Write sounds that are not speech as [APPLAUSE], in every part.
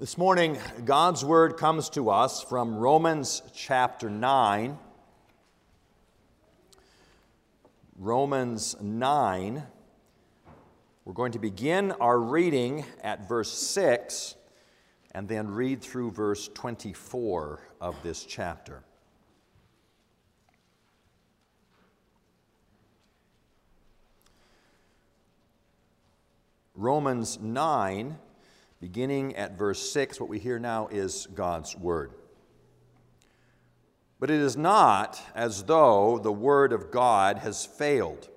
This morning, God's word comes to us from Romans chapter 9. Romans 9. We're going to begin our reading at verse 6 and then read through verse 24 of this chapter. Romans 9 Beginning at verse 6, what we hear now is God's word. But it is not as though the word of God has failed.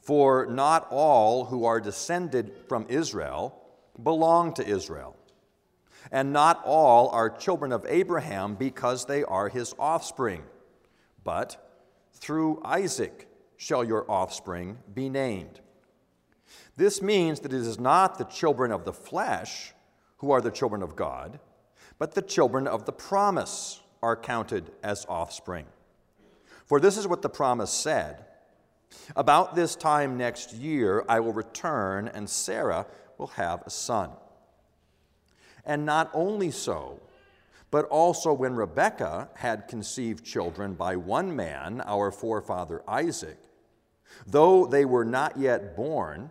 For not all who are descended from Israel belong to Israel. And not all are children of Abraham because they are his offspring. But through Isaac shall your offspring be named. This means that it is not the children of the flesh who are the children of God, but the children of the promise are counted as offspring. For this is what the promise said About this time next year I will return, and Sarah will have a son. And not only so, but also when Rebekah had conceived children by one man, our forefather Isaac, though they were not yet born,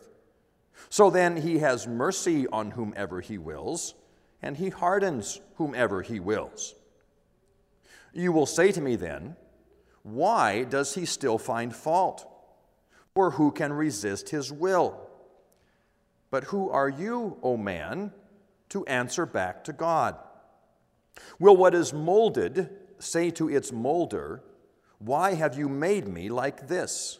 So then he has mercy on whomever he wills, and he hardens whomever he wills. You will say to me then, Why does he still find fault? For who can resist his will? But who are you, O man, to answer back to God? Will what is molded say to its molder, Why have you made me like this?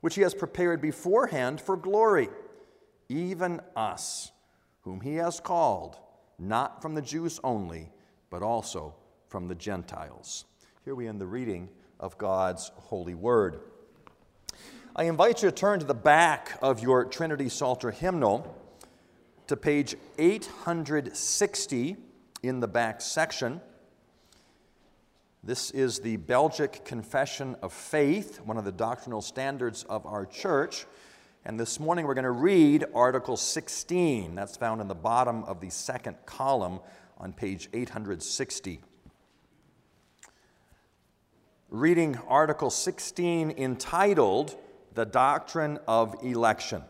Which he has prepared beforehand for glory, even us, whom he has called, not from the Jews only, but also from the Gentiles. Here we end the reading of God's holy word. I invite you to turn to the back of your Trinity Psalter hymnal to page 860 in the back section. This is the Belgic Confession of Faith, one of the doctrinal standards of our church. And this morning we're going to read Article 16. That's found in the bottom of the second column on page 860. Reading Article 16 entitled The Doctrine of Election.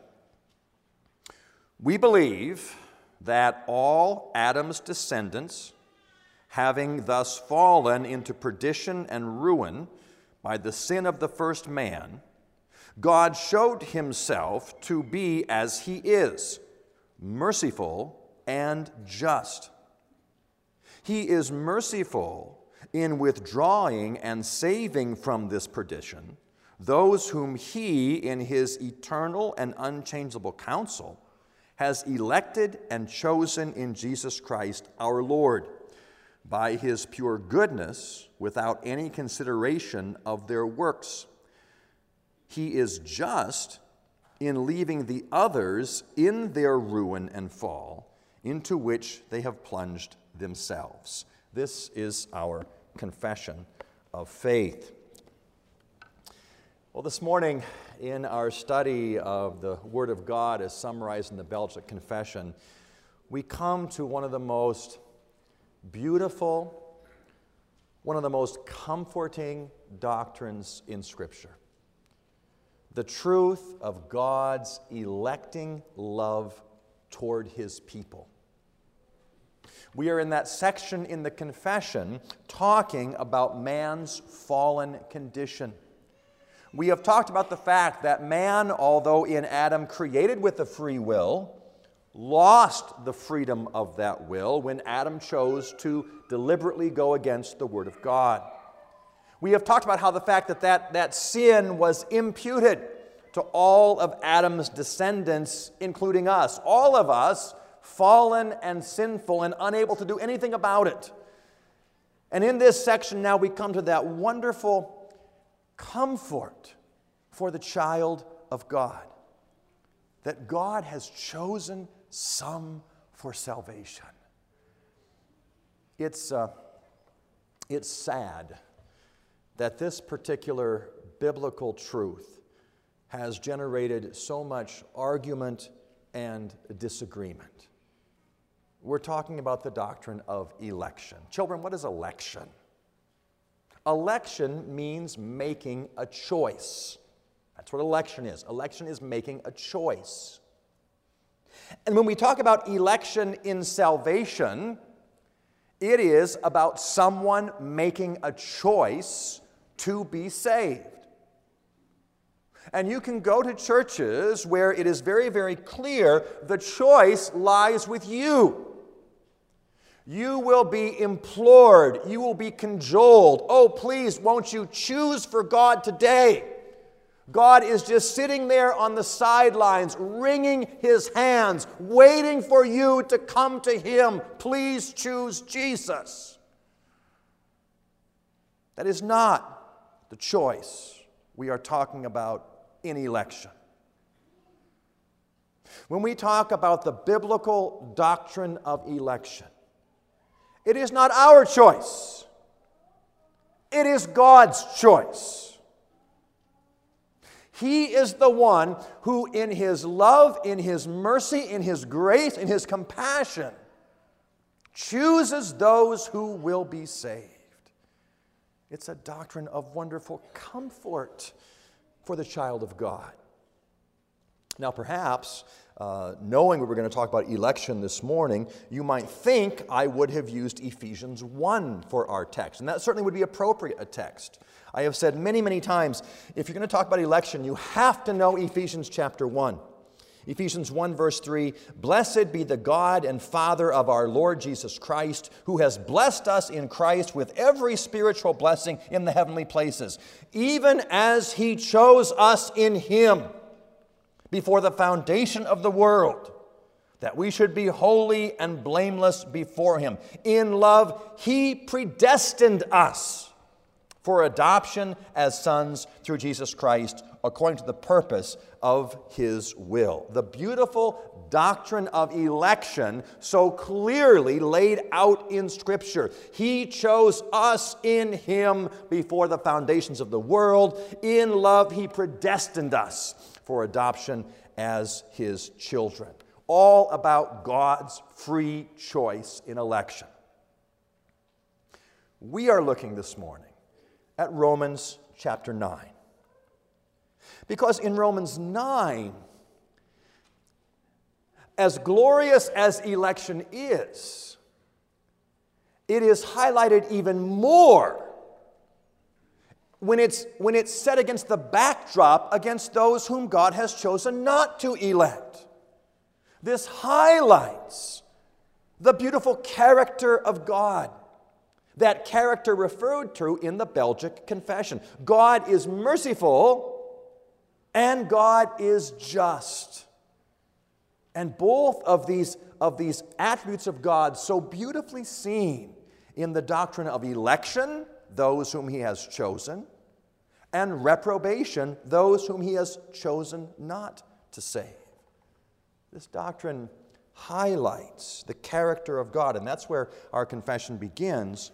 We believe that all Adam's descendants having thus fallen into perdition and ruin by the sin of the first man, God showed himself to be as he is, merciful and just. He is merciful in withdrawing and saving from this perdition those whom he, in his eternal and unchangeable counsel, has elected and chosen in Jesus Christ our Lord by his pure goodness without any consideration of their works. He is just in leaving the others in their ruin and fall, into which they have plunged themselves. This is our confession of faith. Well, this morning in our study of the Word of God as summarized in the Belgic Confession, we come to one of the most beautiful, one of the most comforting doctrines in Scripture the truth of God's electing love toward His people. We are in that section in the confession talking about man's fallen condition. We have talked about the fact that man, although in Adam created with a free will, lost the freedom of that will when Adam chose to deliberately go against the Word of God. We have talked about how the fact that that, that sin was imputed to all of Adam's descendants, including us. All of us, fallen and sinful and unable to do anything about it. And in this section now, we come to that wonderful comfort for the child of God that God has chosen some for salvation. It's, uh, it's sad that this particular biblical truth has generated so much argument and disagreement. We're talking about the doctrine of election. Children, what is election? Election means making a choice. That's what election is. Election is making a choice. And when we talk about election in salvation, it is about someone making a choice to be saved. And you can go to churches where it is very, very clear the choice lies with you. You will be implored, you will be cajoled. Oh, please, won't you choose for God today? God is just sitting there on the sidelines, wringing his hands, waiting for you to come to him. Please choose Jesus. That is not the choice we are talking about in election. When we talk about the biblical doctrine of election, it is not our choice, it is God's choice. He is the one who, in His love, in His mercy, in His grace, in His compassion, chooses those who will be saved. It's a doctrine of wonderful comfort for the child of God. Now, perhaps, uh, knowing we were going to talk about election this morning, you might think I would have used Ephesians 1 for our text, and that certainly would be appropriate a text. I have said many, many times if you're going to talk about election, you have to know Ephesians chapter 1. Ephesians 1, verse 3 Blessed be the God and Father of our Lord Jesus Christ, who has blessed us in Christ with every spiritual blessing in the heavenly places, even as he chose us in him before the foundation of the world, that we should be holy and blameless before Him. In love, He predestined us for adoption as sons through Jesus Christ, according to the purpose of His will. The beautiful doctrine of election, so clearly laid out in Scripture. He chose us in Him before the foundations of the world. In love, He predestined us for adoption as his children. All about God's free choice in election. We are looking this morning at Romans chapter 9. Because in Romans 9, as glorious as election is, it is highlighted even more when it's, when it's set against the backdrop against those whom God has chosen not to elect. This highlights the beautiful character of God. That character referred to in the Belgic Confession. God is merciful and God is just. And both of these, of these attributes of God, so beautifully seen in the doctrine of election those whom he has chosen, and reprobation, those whom he has chosen not to save. This doctrine highlights the character of God, and that's where our confession begins.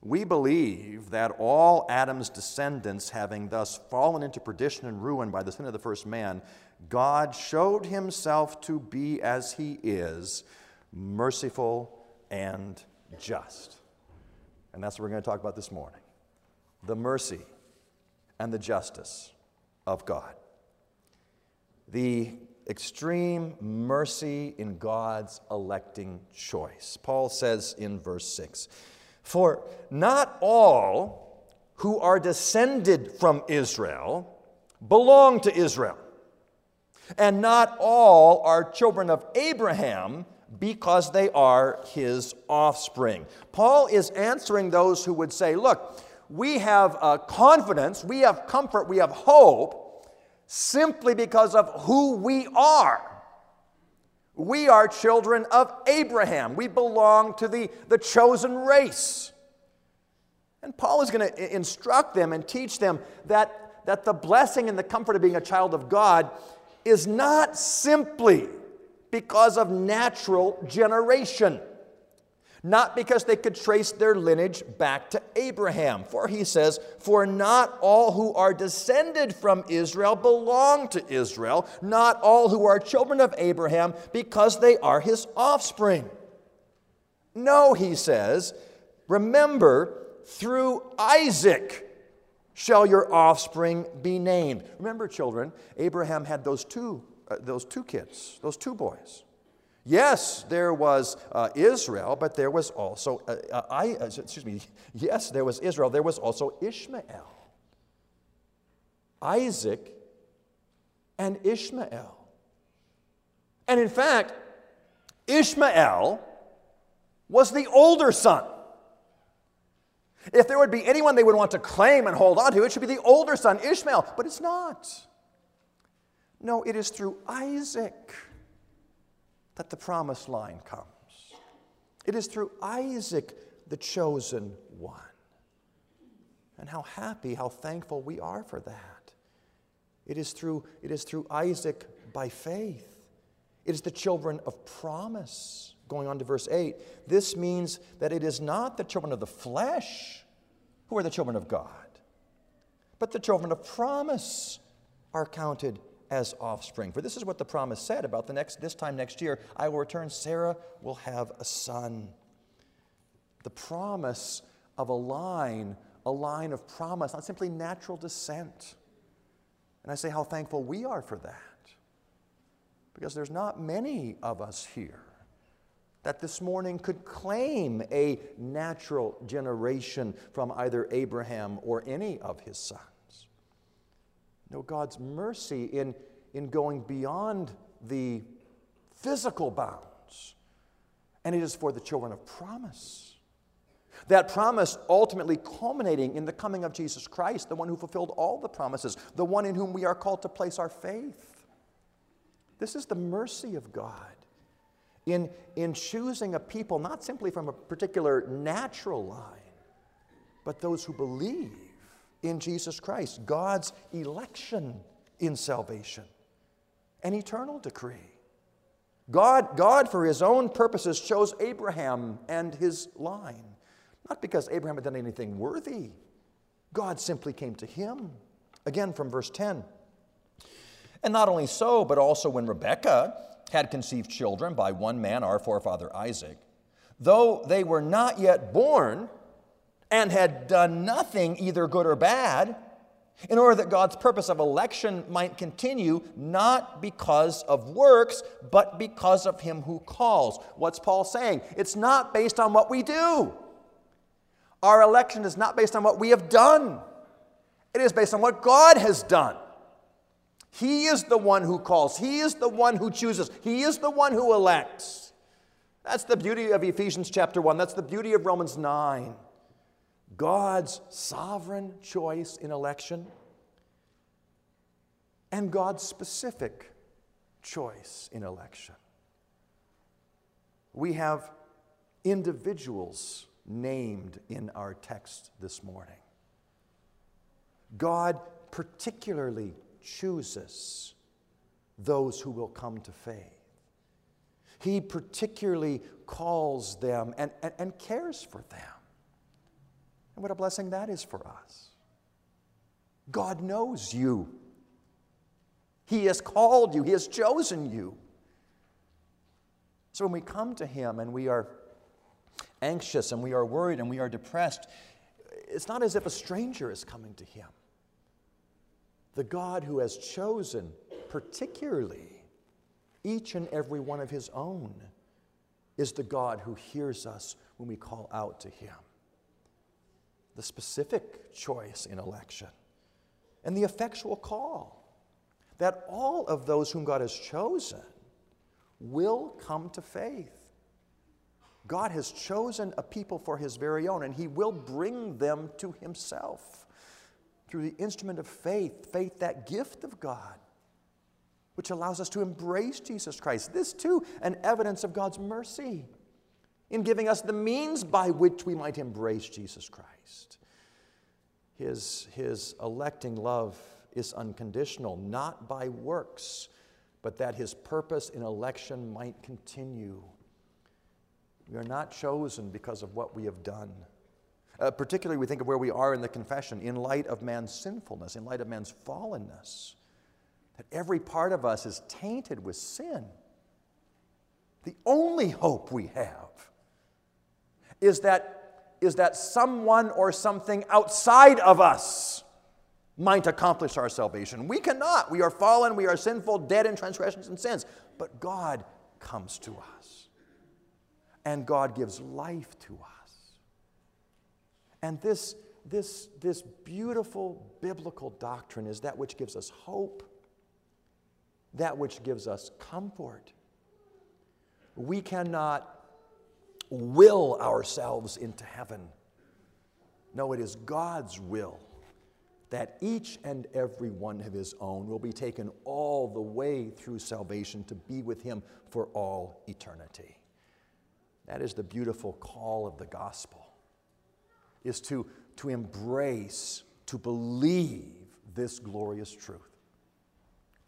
We believe that all Adam's descendants, having thus fallen into perdition and ruin by the sin of the first man, God showed himself to be as he is, merciful and just. And that's what we're going to talk about this morning the mercy and the justice of God. The extreme mercy in God's electing choice. Paul says in verse 6 For not all who are descended from Israel belong to Israel, and not all are children of Abraham because they are his offspring. Paul is answering those who would say, Look, we have uh, confidence, we have comfort, we have hope simply because of who we are. We are children of Abraham. We belong to the, the chosen race. And Paul is going to instruct them and teach them that, that the blessing and the comfort of being a child of God is not simply because of natural generation not because they could trace their lineage back to Abraham. For he says, For not all who are descended from Israel belong to Israel, not all who are children of Abraham, because they are his offspring. No, he says, remember, through Isaac shall your offspring be named. Remember, children, Abraham had those two, uh, those two kids, those two boys. Yes, there was uh, Israel, but there was also, uh, uh I, uh, excuse me, [LAUGHS] yes, there was Israel, there was also Ishmael. Isaac and Ishmael. And in fact, Ishmael was the older son. If there would be anyone they would want to claim and hold on to, it should be the older son, Ishmael, but it's not. No, it is through Isaac that the promised line comes. It is through Isaac, the chosen one. And how happy, how thankful we are for that. It is through, it is through Isaac by faith. It is the children of promise. Going on to verse 8, this means that it is not the children of the flesh who are the children of God, but the children of promise are counted as offspring. For this is what the promise said about the next this time next year, I will return, Sarah will have a son. The promise of a line, a line of promise, not simply natural descent. And I say how thankful we are for that. Because there's not many of us here that this morning could claim a natural generation from either Abraham or any of his sons. No, God's mercy in, in going beyond the physical bounds. And it is for the children of promise. That promise ultimately culminating in the coming of Jesus Christ, the one who fulfilled all the promises, the one in whom we are called to place our faith. This is the mercy of God in, in choosing a people, not simply from a particular natural line, but those who believe in Jesus Christ, God's election in salvation, an eternal decree. God, God, for his own purposes, chose Abraham and his line, not because Abraham had done anything worthy. God simply came to him. Again, from verse 10. And not only so, but also when Rebekah had conceived children by one man, our forefather Isaac, though they were not yet born, and had done nothing, either good or bad, in order that God's purpose of election might continue, not because of works, but because of him who calls. What's Paul saying? It's not based on what we do. Our election is not based on what we have done, it is based on what God has done. He is the one who calls, He is the one who chooses, He is the one who elects. That's the beauty of Ephesians chapter 1. That's the beauty of Romans 9. God's sovereign choice in election and God's specific choice in election. We have individuals named in our text this morning. God particularly chooses those who will come to faith. He particularly calls them and, and, and cares for them. And what a blessing that is for us. God knows you. He has called you, He has chosen you. So when we come to Him and we are anxious and we are worried and we are depressed, it's not as if a stranger is coming to Him. The God who has chosen, particularly, each and every one of His own, is the God who hears us when we call out to Him. The specific choice in election and the effectual call that all of those whom God has chosen will come to faith. God has chosen a people for his very own, and he will bring them to himself through the instrument of faith, faith, that gift of God, which allows us to embrace Jesus Christ. This, too, an evidence of God's mercy in giving us the means by which we might embrace Jesus Christ. His, his electing love is unconditional, not by works, but that his purpose in election might continue. We are not chosen because of what we have done. Uh, particularly, we think of where we are in the confession in light of man's sinfulness, in light of man's fallenness, that every part of us is tainted with sin. The only hope we have is that, is that someone or something outside of us might accomplish our salvation. We cannot. We are fallen, we are sinful, dead in transgressions and sins. But God comes to us, and God gives life to us. And this, this, this beautiful biblical doctrine is that which gives us hope, that which gives us comfort. We cannot will ourselves into heaven. No, it is God's will that each and every one of his own will be taken all the way through salvation to be with him for all eternity. That is the beautiful call of the gospel, is to, to embrace, to believe this glorious truth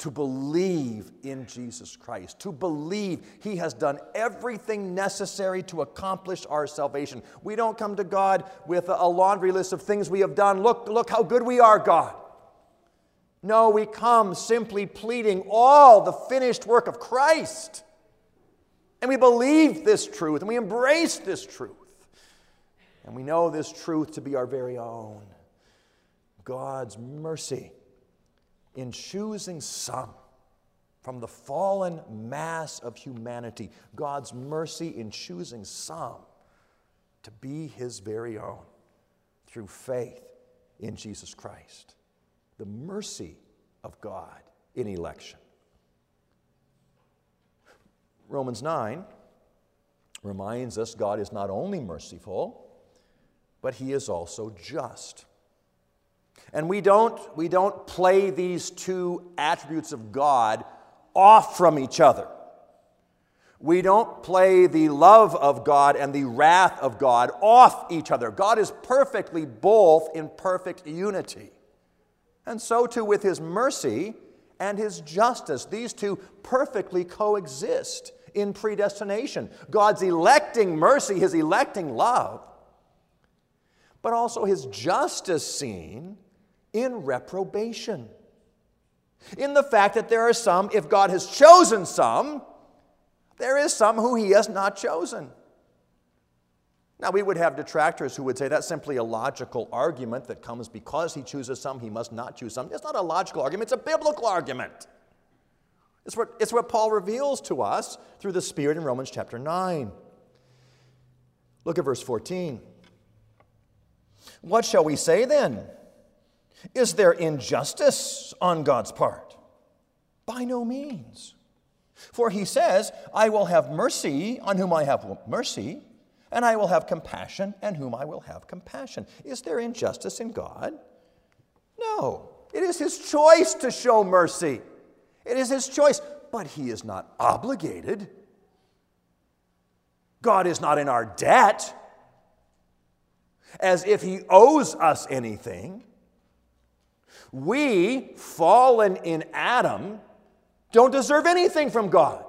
to believe in Jesus Christ, to believe He has done everything necessary to accomplish our salvation. We don't come to God with a laundry list of things we have done. Look, look how good we are, God. No, we come simply pleading all the finished work of Christ. And we believe this truth and we embrace this truth. And we know this truth to be our very own. God's mercy in choosing some from the fallen mass of humanity, God's mercy in choosing some to be his very own through faith in Jesus Christ. The mercy of God in election. Romans 9 reminds us God is not only merciful, but he is also just. And we don't, we don't play these two attributes of God off from each other. We don't play the love of God and the wrath of God off each other. God is perfectly both in perfect unity. And so too with His mercy and His justice. These two perfectly coexist in predestination. God's electing mercy, His electing love, but also His justice seen in reprobation. In the fact that there are some, if God has chosen some, there is some who he has not chosen. Now, we would have detractors who would say that's simply a logical argument that comes because he chooses some, he must not choose some. It's not a logical argument, it's a biblical argument. It's what, it's what Paul reveals to us through the Spirit in Romans chapter 9. Look at verse 14. What shall we say then? Is there injustice on God's part? By no means. For he says, I will have mercy on whom I have mercy, and I will have compassion on whom I will have compassion. Is there injustice in God? No. It is his choice to show mercy. It is his choice, but he is not obligated. God is not in our debt as if he owes us anything. We, fallen in Adam, don't deserve anything from God.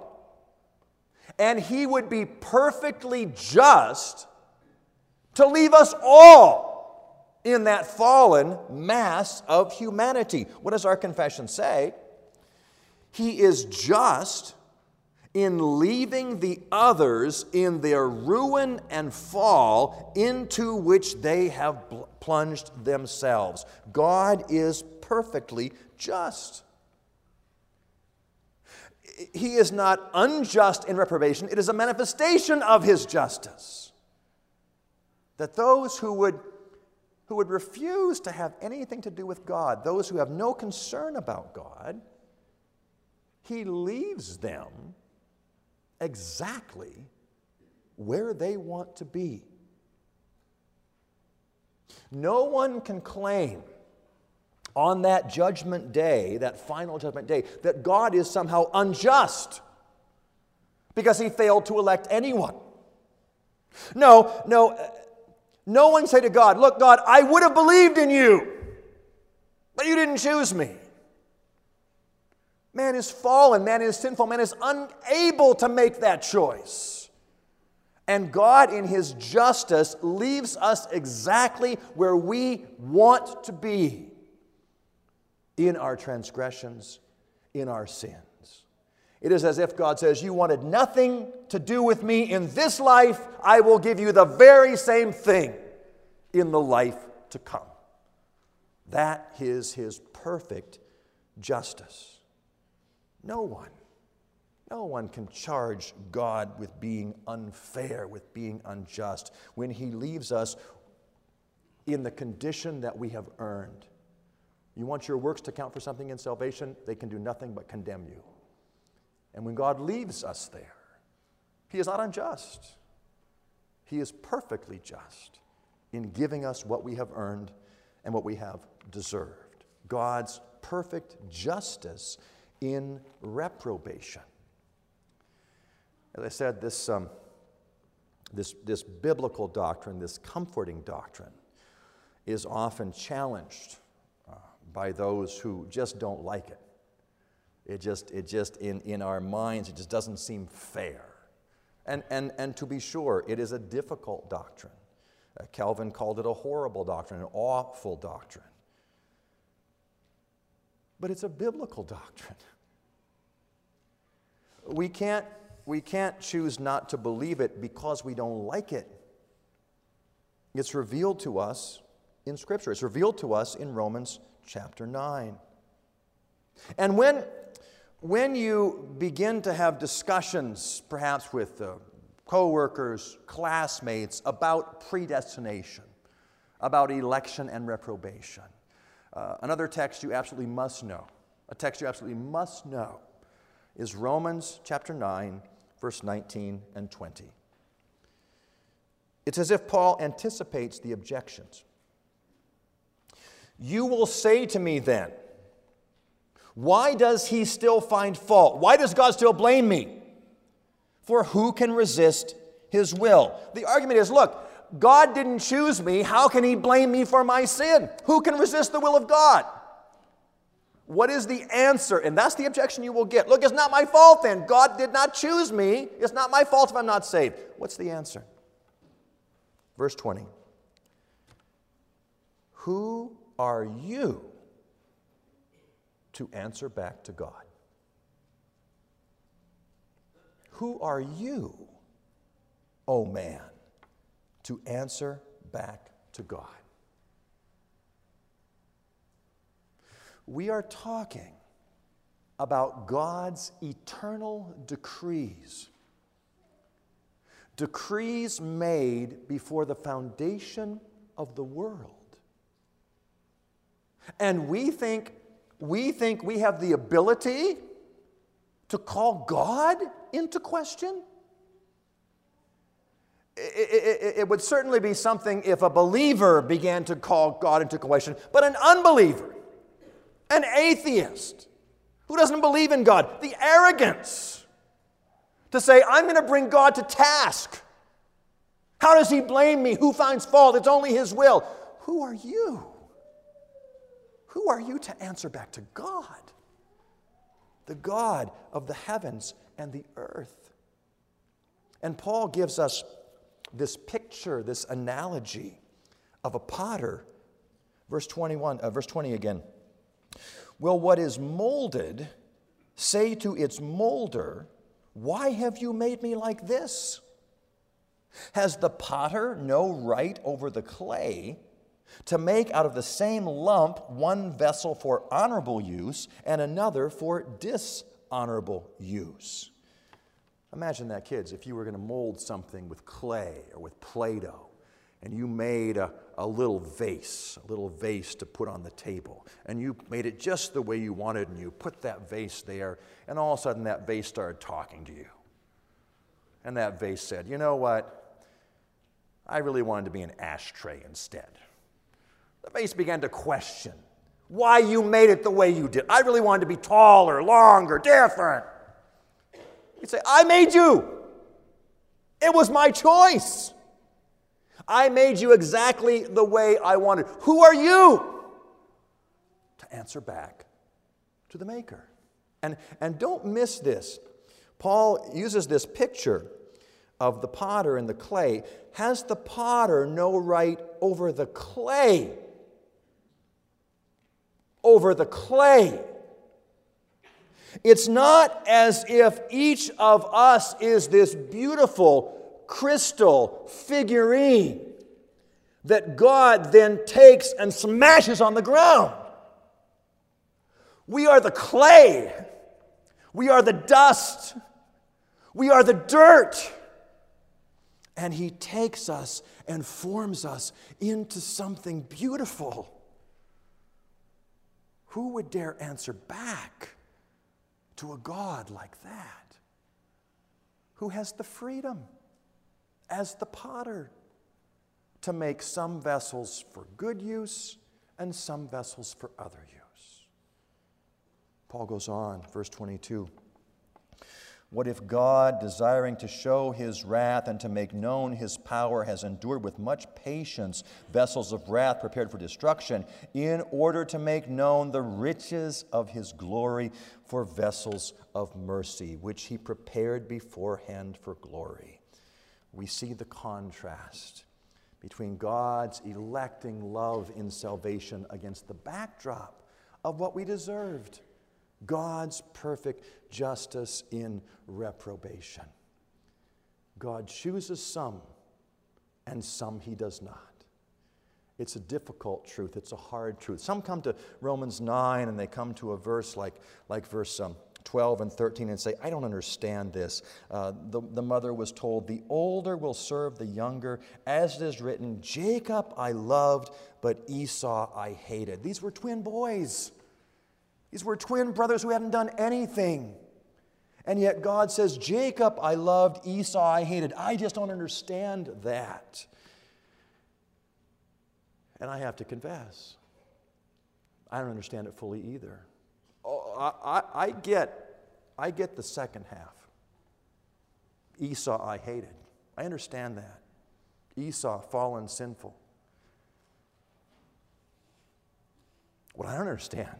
and he would be perfectly just to leave us all in that fallen mass of humanity. What does our confession say? He is just in leaving the others in their ruin and fall into which they have plunged themselves. God is perfectly just. He is not unjust in reprobation, it is a manifestation of his justice. That those who would, who would refuse to have anything to do with God, those who have no concern about God, he leaves them exactly where they want to be. No one can claim on that judgment day, that final judgment day, that God is somehow unjust because he failed to elect anyone. No, no, uh, no one say to God, Look, God, I would have believed in you, but you didn't choose me. Man is fallen, man is sinful, man is unable to make that choice. And God, in His justice, leaves us exactly where we want to be in our transgressions, in our sins. It is as if God says, You wanted nothing to do with me in this life, I will give you the very same thing in the life to come. That is His perfect justice. No one, no one can charge God with being unfair, with being unjust, when He leaves us in the condition that we have earned. You want your works to count for something in salvation? They can do nothing but condemn you. And when God leaves us there, He is not unjust. He is perfectly just in giving us what we have earned and what we have deserved. God's perfect justice in reprobation. As I said, this, um, this, this biblical doctrine, this comforting doctrine, is often challenged uh, by those who just don't like it. It just, it just in, in our minds, it just doesn't seem fair. And, and, and to be sure, it is a difficult doctrine. Uh, Calvin called it a horrible doctrine, an awful doctrine but it's a biblical doctrine. We can't, we can't choose not to believe it because we don't like it. It's revealed to us in Scripture, it's revealed to us in Romans chapter 9. And when, when you begin to have discussions, perhaps with uh, coworkers, classmates, about predestination, about election and reprobation, uh, another text you absolutely must know, a text you absolutely must know, is Romans chapter 9, verse 19 and 20. It's as if Paul anticipates the objections. You will say to me then, why does he still find fault? Why does God still blame me? For who can resist his will? The argument is look, God didn't choose me. How can He blame me for my sin? Who can resist the will of God? What is the answer? And that's the objection you will get. Look, it's not my fault then. God did not choose me. It's not my fault if I'm not saved. What's the answer? Verse 20. Who are you to answer back to God? Who are you, oh man? To answer back to God. We are talking about God's eternal decrees. Decrees made before the foundation of the world. And we think we think we have the ability to call God into question? It, it, it, would certainly be something if a believer began to call God into question, but an unbeliever, an atheist, who doesn't believe in God, the arrogance to say, I'm going to bring God to task. How does he blame me? Who finds fault? It's only his will. Who are you? Who are you to answer back to God? The God of the heavens and the earth. And Paul gives us this picture, this analogy of a potter. Verse 21, uh, verse 20 again. Will what is molded say to its molder, Why have you made me like this? Has the potter no right over the clay to make out of the same lump one vessel for honorable use and another for dishonorable use? Imagine that, kids, if you were going to mold something with clay or with Play Doh and you made a, a little vase, a little vase to put on the table, and you made it just the way you wanted, and you put that vase there, and all of a sudden that vase started talking to you. And that vase said, You know what? I really wanted to be an ashtray instead. The vase began to question why you made it the way you did. I really wanted to be taller, longer, different. You'd say, I made you. It was my choice. I made you exactly the way I wanted. Who are you? To answer back to the Maker. And, and don't miss this. Paul uses this picture of the potter and the clay. Has the potter no right over the clay? Over the clay. It's not as if each of us is this beautiful crystal figurine that God then takes and smashes on the ground. We are the clay. We are the dust. We are the dirt. And He takes us and forms us into something beautiful. Who would dare answer back to a God like that? Who has the freedom? as the potter to make some vessels for good use and some vessels for other use. Paul goes on, verse 22. What if God, desiring to show his wrath and to make known his power, has endured with much patience vessels of wrath prepared for destruction, in order to make known the riches of his glory for vessels of mercy, which he prepared beforehand for glory? we see the contrast between God's electing love in salvation against the backdrop of what we deserved God's perfect justice in reprobation. God chooses some, and some he does not. It's a difficult truth. It's a hard truth. Some come to Romans 9 and they come to a verse like, like verse um, 12 and 13 and say, I don't understand this. Uh, the, the mother was told, The older will serve the younger, as it is written, Jacob I loved, but Esau I hated. These were twin boys. These were twin brothers who hadn't done anything. And yet God says, Jacob I loved, Esau I hated. I just don't understand that. And I have to confess, I don't understand it fully either. Oh, I, I, I, get, I get the second half. Esau I hated. I understand that. Esau, fallen, sinful. What I don't understand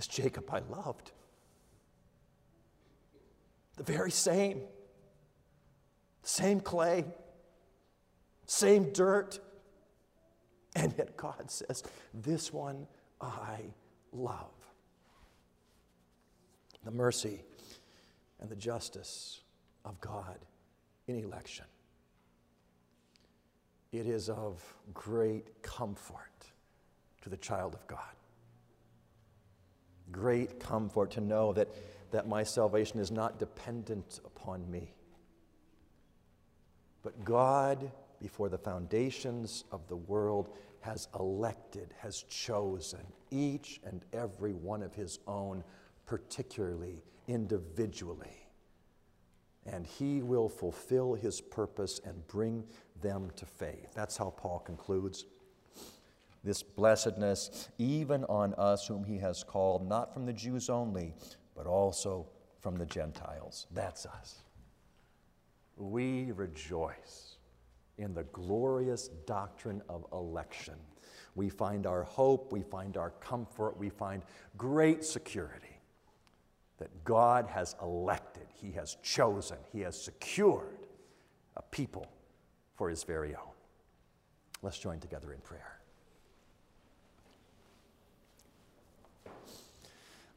is Jacob I loved. The very same. Same clay, same dirt. And yet God says, This one I love. The mercy and the justice of God in election. It is of great comfort to the child of God. Great comfort to know that, that my salvation is not dependent upon me. But God, before the foundations of the world, has elected, has chosen each and every one of his own, particularly, individually. And he will fulfill his purpose and bring them to faith. That's how Paul concludes. This blessedness, even on us whom he has called, not from the Jews only, but also from the Gentiles. That's us. We rejoice in the glorious doctrine of election. We find our hope, we find our comfort, we find great security that God has elected, He has chosen, He has secured a people for His very own. Let's join together in prayer.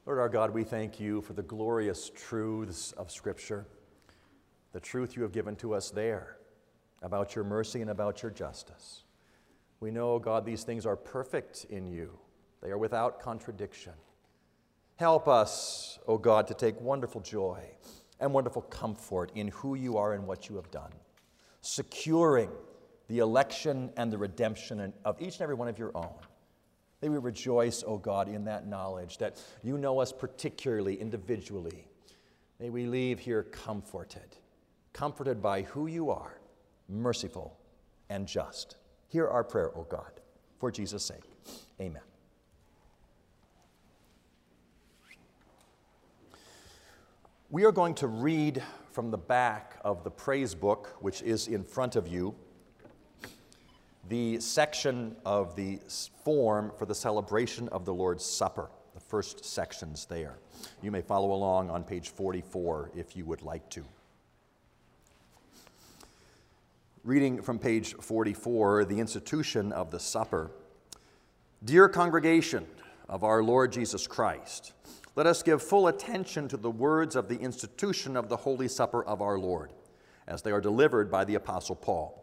Lord our God, we thank you for the glorious truths of Scripture, the truth you have given to us there about your mercy and about your justice. We know, God, these things are perfect in you, they are without contradiction. Help us, O God, to take wonderful joy and wonderful comfort in who you are and what you have done, securing the election and the redemption of each and every one of your own. May we rejoice, O God, in that knowledge that you know us particularly, individually. May we leave here comforted, comforted by who you are, merciful and just. Hear our prayer, O God, for Jesus' sake. Amen. We are going to read from the back of the praise book, which is in front of you, the section of the form for the celebration of the Lord's Supper, the first sections there. You may follow along on page 44 if you would like to. Reading from page 44, the institution of the supper. Dear congregation of our Lord Jesus Christ, let us give full attention to the words of the institution of the Holy Supper of our Lord, as they are delivered by the Apostle Paul.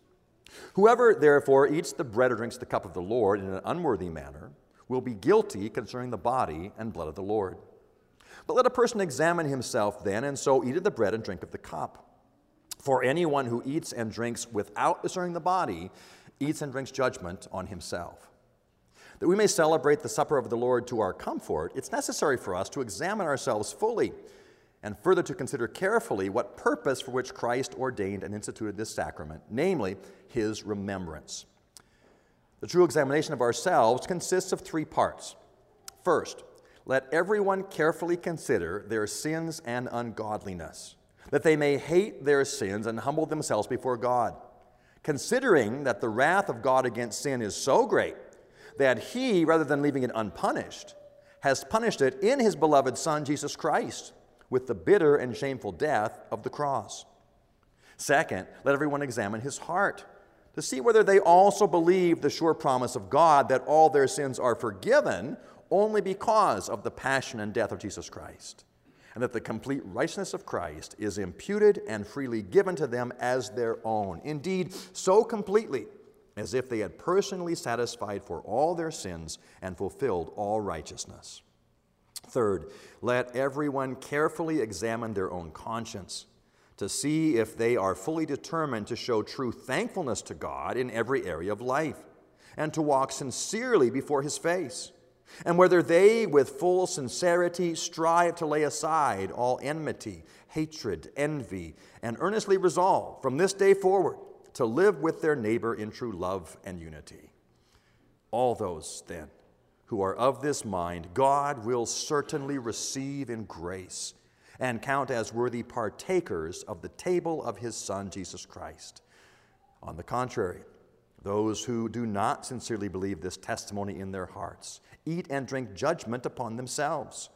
Whoever, therefore, eats the bread or drinks the cup of the Lord in an unworthy manner will be guilty concerning the body and blood of the Lord. But let a person examine himself then, and so eat of the bread and drink of the cup. For anyone who eats and drinks without discerning the body eats and drinks judgment on himself. That we may celebrate the supper of the Lord to our comfort, it's necessary for us to examine ourselves fully and further to consider carefully what purpose for which Christ ordained and instituted this sacrament, namely, his remembrance. The true examination of ourselves consists of three parts. First, let everyone carefully consider their sins and ungodliness, that they may hate their sins and humble themselves before God, considering that the wrath of God against sin is so great that he, rather than leaving it unpunished, has punished it in his beloved Son, Jesus Christ, with the bitter and shameful death of the cross. Second, let everyone examine his heart to see whether they also believe the sure promise of God that all their sins are forgiven only because of the passion and death of Jesus Christ, and that the complete righteousness of Christ is imputed and freely given to them as their own. Indeed, so completely as if they had personally satisfied for all their sins and fulfilled all righteousness. Third, let everyone carefully examine their own conscience to see if they are fully determined to show true thankfulness to God in every area of life and to walk sincerely before His face, and whether they, with full sincerity, strive to lay aside all enmity, hatred, envy, and earnestly resolve from this day forward to live with their neighbor in true love and unity. All those, then, who are of this mind, God will certainly receive in grace and count as worthy partakers of the table of his Son, Jesus Christ. On the contrary, those who do not sincerely believe this testimony in their hearts eat and drink judgment upon themselves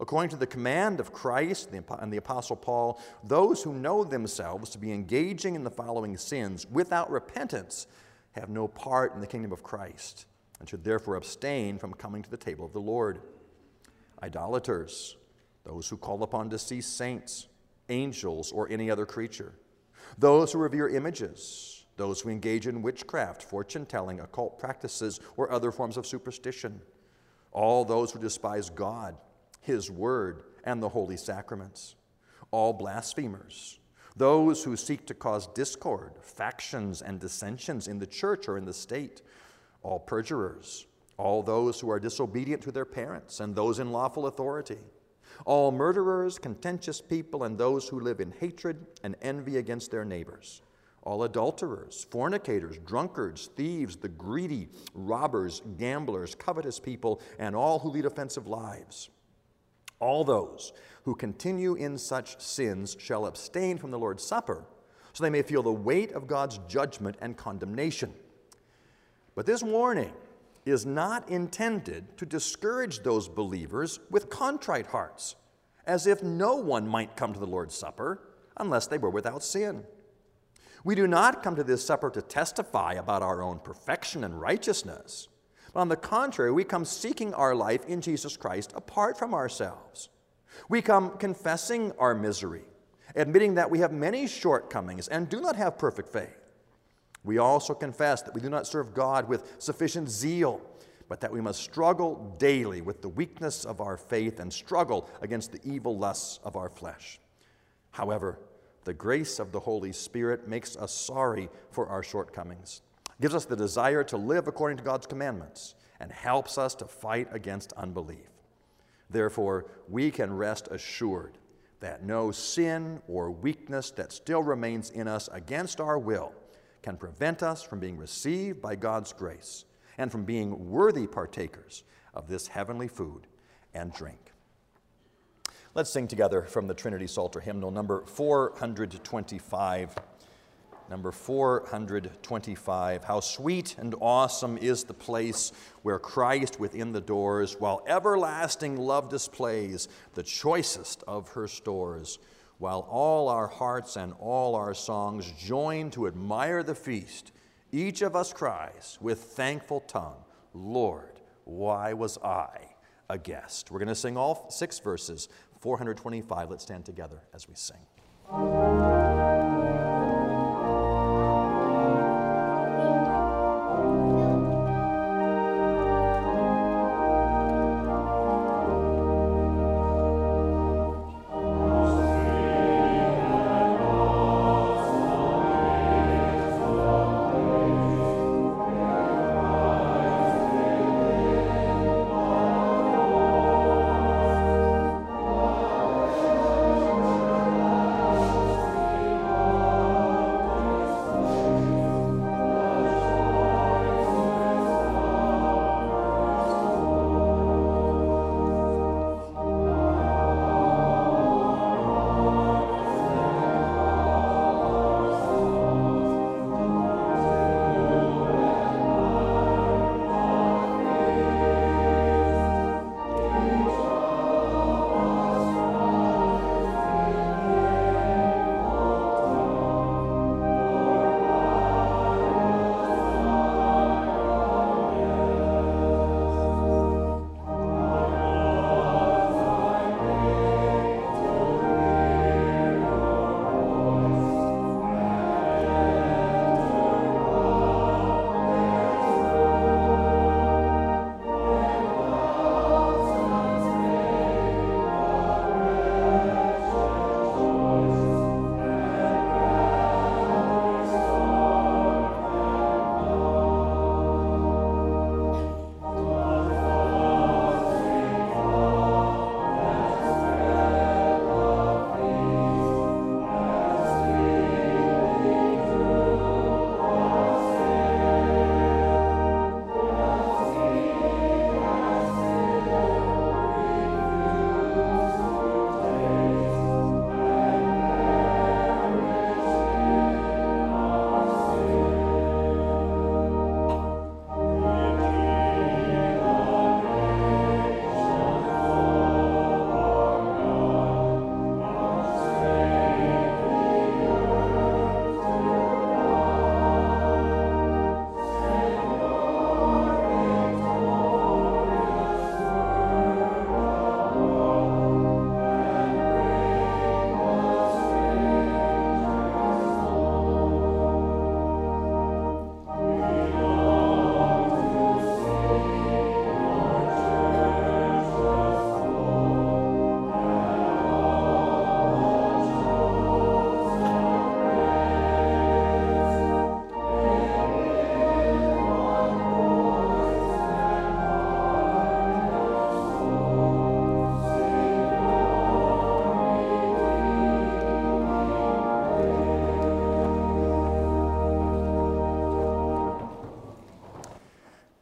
According to the command of Christ and the Apostle Paul, those who know themselves to be engaging in the following sins without repentance have no part in the kingdom of Christ and should therefore abstain from coming to the table of the Lord. Idolaters, those who call upon deceased saints, angels, or any other creature, those who revere images, those who engage in witchcraft, fortune telling, occult practices, or other forms of superstition, all those who despise God his word, and the holy sacraments. All blasphemers, those who seek to cause discord, factions, and dissensions in the church or in the state, all perjurers, all those who are disobedient to their parents and those in lawful authority, all murderers, contentious people, and those who live in hatred and envy against their neighbors, all adulterers, fornicators, drunkards, thieves, the greedy, robbers, gamblers, covetous people, and all who lead offensive lives. All those who continue in such sins shall abstain from the Lord's Supper, so they may feel the weight of God's judgment and condemnation. But this warning is not intended to discourage those believers with contrite hearts, as if no one might come to the Lord's Supper unless they were without sin. We do not come to this supper to testify about our own perfection and righteousness. But on the contrary, we come seeking our life in Jesus Christ apart from ourselves. We come confessing our misery, admitting that we have many shortcomings and do not have perfect faith. We also confess that we do not serve God with sufficient zeal, but that we must struggle daily with the weakness of our faith and struggle against the evil lusts of our flesh. However, the grace of the Holy Spirit makes us sorry for our shortcomings, gives us the desire to live according to God's commandments, and helps us to fight against unbelief. Therefore, we can rest assured that no sin or weakness that still remains in us against our will can prevent us from being received by God's grace and from being worthy partakers of this heavenly food and drink. Let's sing together from the Trinity Psalter hymnal number 425. Number 425. How sweet and awesome is the place where Christ within the doors, while everlasting love displays the choicest of her stores while all our hearts and all our songs join to admire the feast, each of us cries with thankful tongue, Lord, why was I a guest? We're going to sing all six verses, 425. Let's stand together as we sing.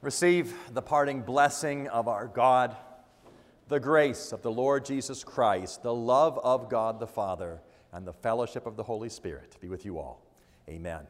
Receive the parting blessing of our God, the grace of the Lord Jesus Christ, the love of God the Father, and the fellowship of the Holy Spirit be with you all. Amen.